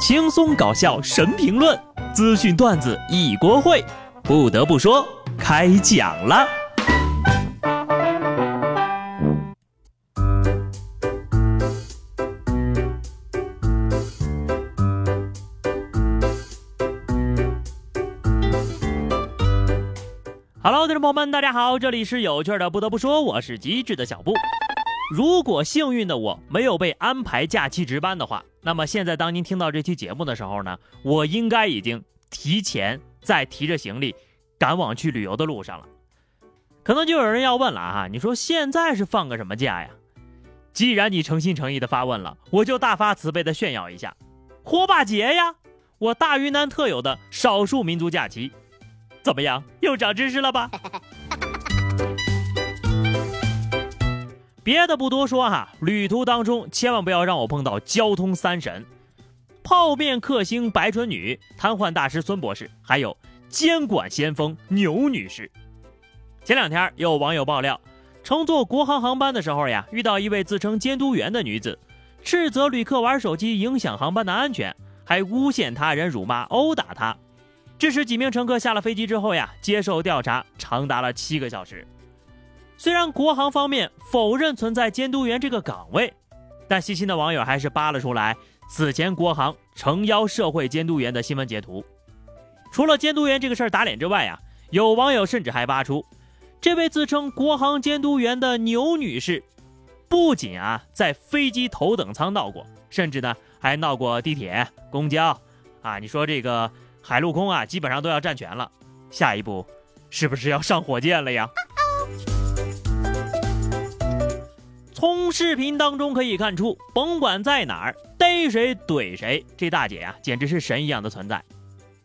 轻松搞笑神评论，资讯段子一锅烩。不得不说，开讲了。Hello，听众朋友们，大家好，这里是有趣的。不得不说，我是机智的小布。如果幸运的我没有被安排假期值班的话，那么现在当您听到这期节目的时候呢，我应该已经提前在提着行李赶往去旅游的路上了。可能就有人要问了啊，你说现在是放个什么假呀？既然你诚心诚意的发问了，我就大发慈悲的炫耀一下，火把节呀，我大云南特有的少数民族假期，怎么样？又长知识了吧？别的不多说哈，旅途当中千万不要让我碰到交通三神：泡面克星白唇女、瘫痪大师孙博士，还有监管先锋牛女士。前两天有网友爆料，乘坐国航航班的时候呀，遇到一位自称监督员的女子，斥责旅客玩手机影响航班的安全，还诬陷他人辱骂殴打他，致使几名乘客下了飞机之后呀，接受调查长达了七个小时。虽然国航方面否认存在监督员这个岗位，但细心的网友还是扒了出来此前国航诚邀社会监督员的新闻截图。除了监督员这个事儿打脸之外呀，有网友甚至还扒出，这位自称国航监督员的牛女士，不仅啊在飞机头等舱闹过，甚至呢还闹过地铁、公交，啊，你说这个海陆空啊基本上都要占全了，下一步是不是要上火箭了呀？从视频当中可以看出，甭管在哪儿逮谁怼谁，这大姐呀简直是神一样的存在。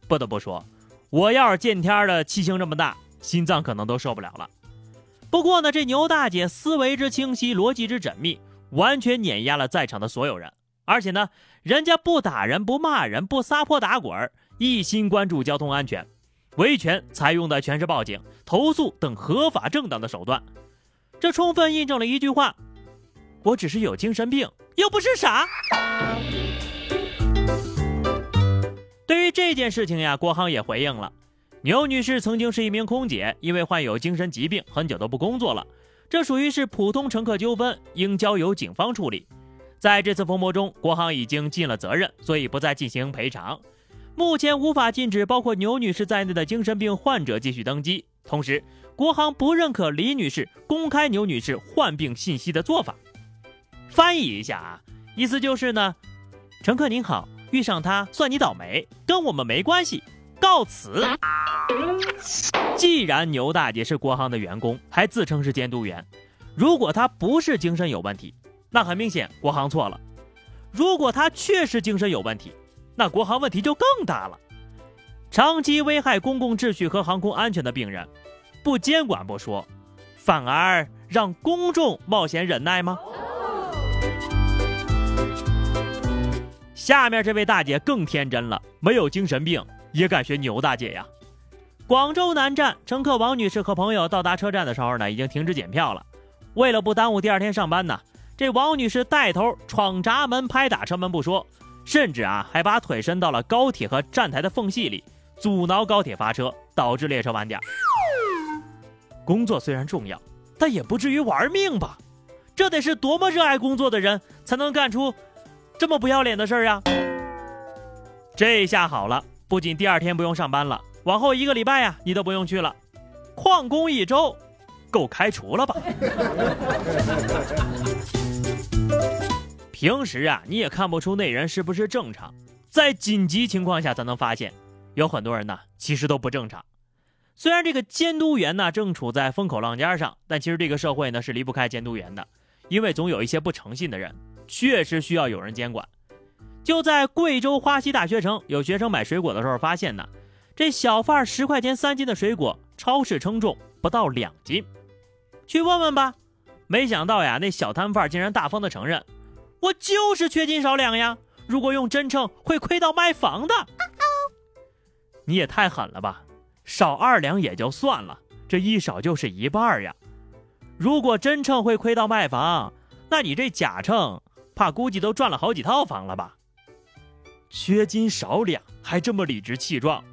不得不说，我要是见天儿的气性这么大，心脏可能都受不了了。不过呢，这牛大姐思维之清晰，逻辑之缜密，完全碾压了在场的所有人。而且呢，人家不打人，不骂人，不撒泼打滚，一心关注交通安全，维权采用的全是报警、投诉等合法正当的手段。这充分印证了一句话。我只是有精神病，又不是傻。对于这件事情呀，国航也回应了。牛女士曾经是一名空姐，因为患有精神疾病，很久都不工作了。这属于是普通乘客纠纷，应交由警方处理。在这次风波中，国航已经尽了责任，所以不再进行赔偿。目前无法禁止包括牛女士在内的精神病患者继续登机。同时，国航不认可李女士公开牛女士患病信息的做法。翻译一下啊，意思就是呢，乘客您好，遇上他算你倒霉，跟我们没关系，告辞。既然牛大姐是国航的员工，还自称是监督员，如果她不是精神有问题，那很明显国航错了；如果她确实精神有问题，那国航问题就更大了。长期危害公共秩序和航空安全的病人，不监管不说，反而让公众冒险忍耐吗？下面这位大姐更天真了，没有精神病也敢学牛大姐呀！广州南站乘客王女士和朋友到达车站的时候呢，已经停止检票了。为了不耽误第二天上班呢，这王女士带头闯闸门、拍打车门不说，甚至啊还把腿伸到了高铁和站台的缝隙里，阻挠高铁发车，导致列车晚点。工作虽然重要，但也不至于玩命吧？这得是多么热爱工作的人才能干出？这么不要脸的事儿呀！这下好了，不仅第二天不用上班了，往后一个礼拜呀，你都不用去了，旷工一周，够开除了吧？平时啊，你也看不出那人是不是正常，在紧急情况下才能发现，有很多人呢，其实都不正常。虽然这个监督员呢正处在风口浪尖上，但其实这个社会呢是离不开监督员的，因为总有一些不诚信的人。确实需要有人监管。就在贵州花溪大学城，有学生买水果的时候发现呢，这小贩十块钱三斤的水果，超市称重不到两斤。去问问吧。没想到呀，那小摊贩竟然大方的承认：“我就是缺斤少两呀，如果用真称会亏到卖房的。”你也太狠了吧！少二两也就算了，这一少就是一半呀。如果真秤会亏到卖房，那你这假秤？怕估计都赚了好几套房了吧？缺斤少两，还这么理直气壮，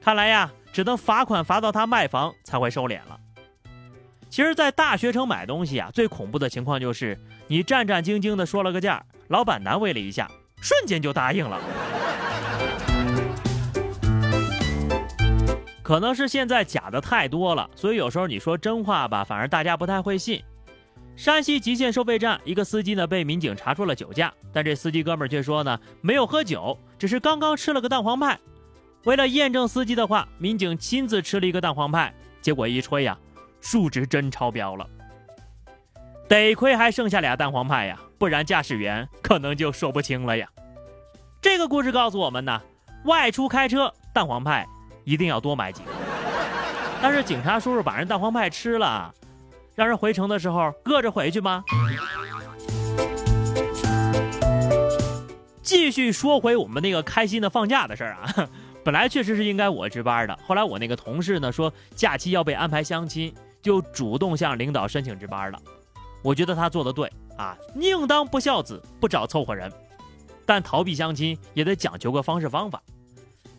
看来呀，只能罚款罚到他卖房才会收敛了。其实，在大学城买东西啊，最恐怖的情况就是你战战兢兢的说了个价，老板难为了一下，瞬间就答应了。可能是现在假的太多了，所以有时候你说真话吧，反而大家不太会信。山西吉县收费站，一个司机呢被民警查出了酒驾，但这司机哥们儿却说呢没有喝酒，只是刚刚吃了个蛋黄派。为了验证司机的话，民警亲自吃了一个蛋黄派，结果一吹呀，数值真超标了。得亏还剩下俩蛋黄派呀，不然驾驶员可能就说不清了呀。这个故事告诉我们呢，外出开车蛋黄派一定要多买几个。但是警察叔叔把人蛋黄派吃了。让人回城的时候饿着回去吗？继续说回我们那个开心的放假的事儿啊，本来确实是应该我值班的，后来我那个同事呢说假期要被安排相亲，就主动向领导申请值班了。我觉得他做的对啊，宁当不孝子，不找凑合人。但逃避相亲也得讲究个方式方法。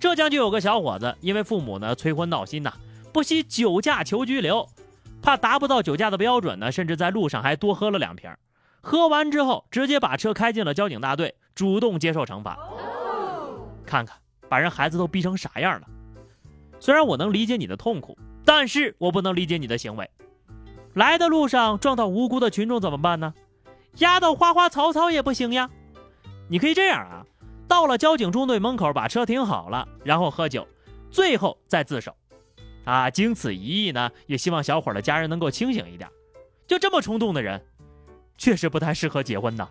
浙江就有个小伙子，因为父母呢催婚闹心呐，不惜酒驾求拘留。怕达不到酒驾的标准呢，甚至在路上还多喝了两瓶。喝完之后，直接把车开进了交警大队，主动接受惩罚。看看，把人孩子都逼成啥样了。虽然我能理解你的痛苦，但是我不能理解你的行为。来的路上撞到无辜的群众怎么办呢？压到花花草草也不行呀。你可以这样啊，到了交警中队门口把车停好了，然后喝酒，最后再自首。啊，经此一役呢，也希望小伙的家人能够清醒一点。就这么冲动的人，确实不太适合结婚呢。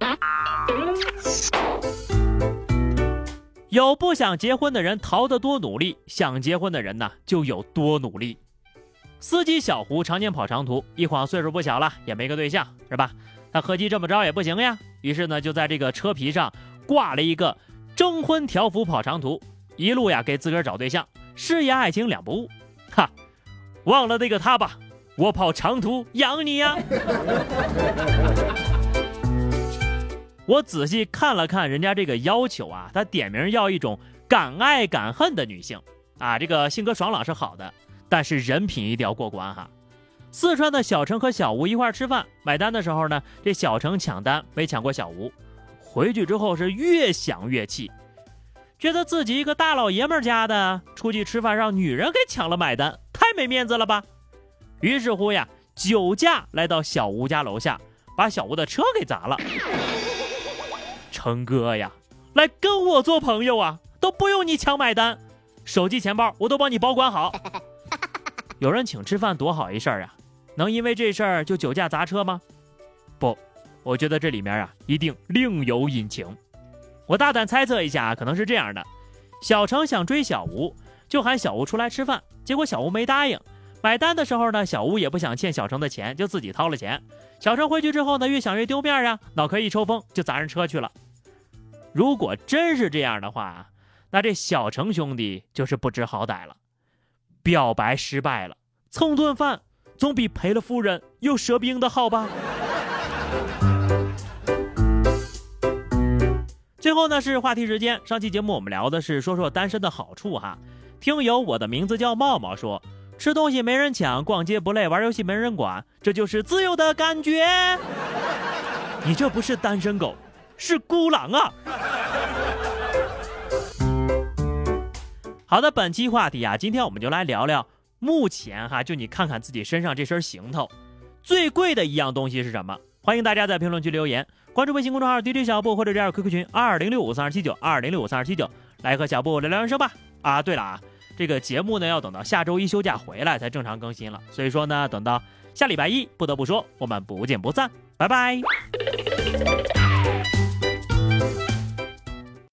有不想结婚的人逃得多努力，想结婚的人呢就有多努力。司机小胡常年跑长途，一晃岁数不小了，也没个对象，是吧？他合计这么着也不行呀，于是呢就在这个车皮上挂了一个“征婚条幅跑长途”，一路呀给自个儿找对象，事业爱情两不误。哈，忘了那个他吧，我跑长途养你呀。我仔细看了看人家这个要求啊，他点名要一种敢爱敢恨的女性啊，这个性格爽朗是好的，但是人品一定要过关哈。四川的小程和小吴一块吃饭，买单的时候呢，这小程抢单没抢过小吴，回去之后是越想越气。觉得自己一个大老爷们家的出去吃饭，让女人给抢了买单，太没面子了吧？于是乎呀，酒驾来到小吴家楼下，把小吴的车给砸了。成哥呀，来跟我做朋友啊，都不用你抢买单，手机钱包我都帮你保管好。有人请吃饭多好一事儿啊，能因为这事儿就酒驾砸车吗？不，我觉得这里面啊一定另有隐情。我大胆猜测一下，可能是这样的：小程想追小吴，就喊小吴出来吃饭，结果小吴没答应。买单的时候呢，小吴也不想欠小程的钱，就自己掏了钱。小程回去之后呢，越想越丢面啊，脑壳一抽风就砸人车去了。如果真是这样的话，那这小程兄弟就是不知好歹了。表白失败了，蹭顿饭总比赔了夫人又折兵的好吧？最后呢是话题时间，上期节目我们聊的是说说单身的好处哈。听友我的名字叫茂茂说，吃东西没人抢，逛街不累，玩游戏没人管，这就是自由的感觉。你这不是单身狗，是孤狼啊！好的，本期话题啊，今天我们就来聊聊，目前哈，就你看看自己身上这身行头，最贵的一样东西是什么？欢迎大家在评论区留言。关注微信公众号 DJ 小布或者加入 QQ 群二零六五三二七九二零六五三二七九，来和小布聊聊人生吧。啊，对了啊，这个节目呢要等到下周一休假回来才正常更新了，所以说呢，等到下礼拜一，不得不说，我们不见不散，拜拜。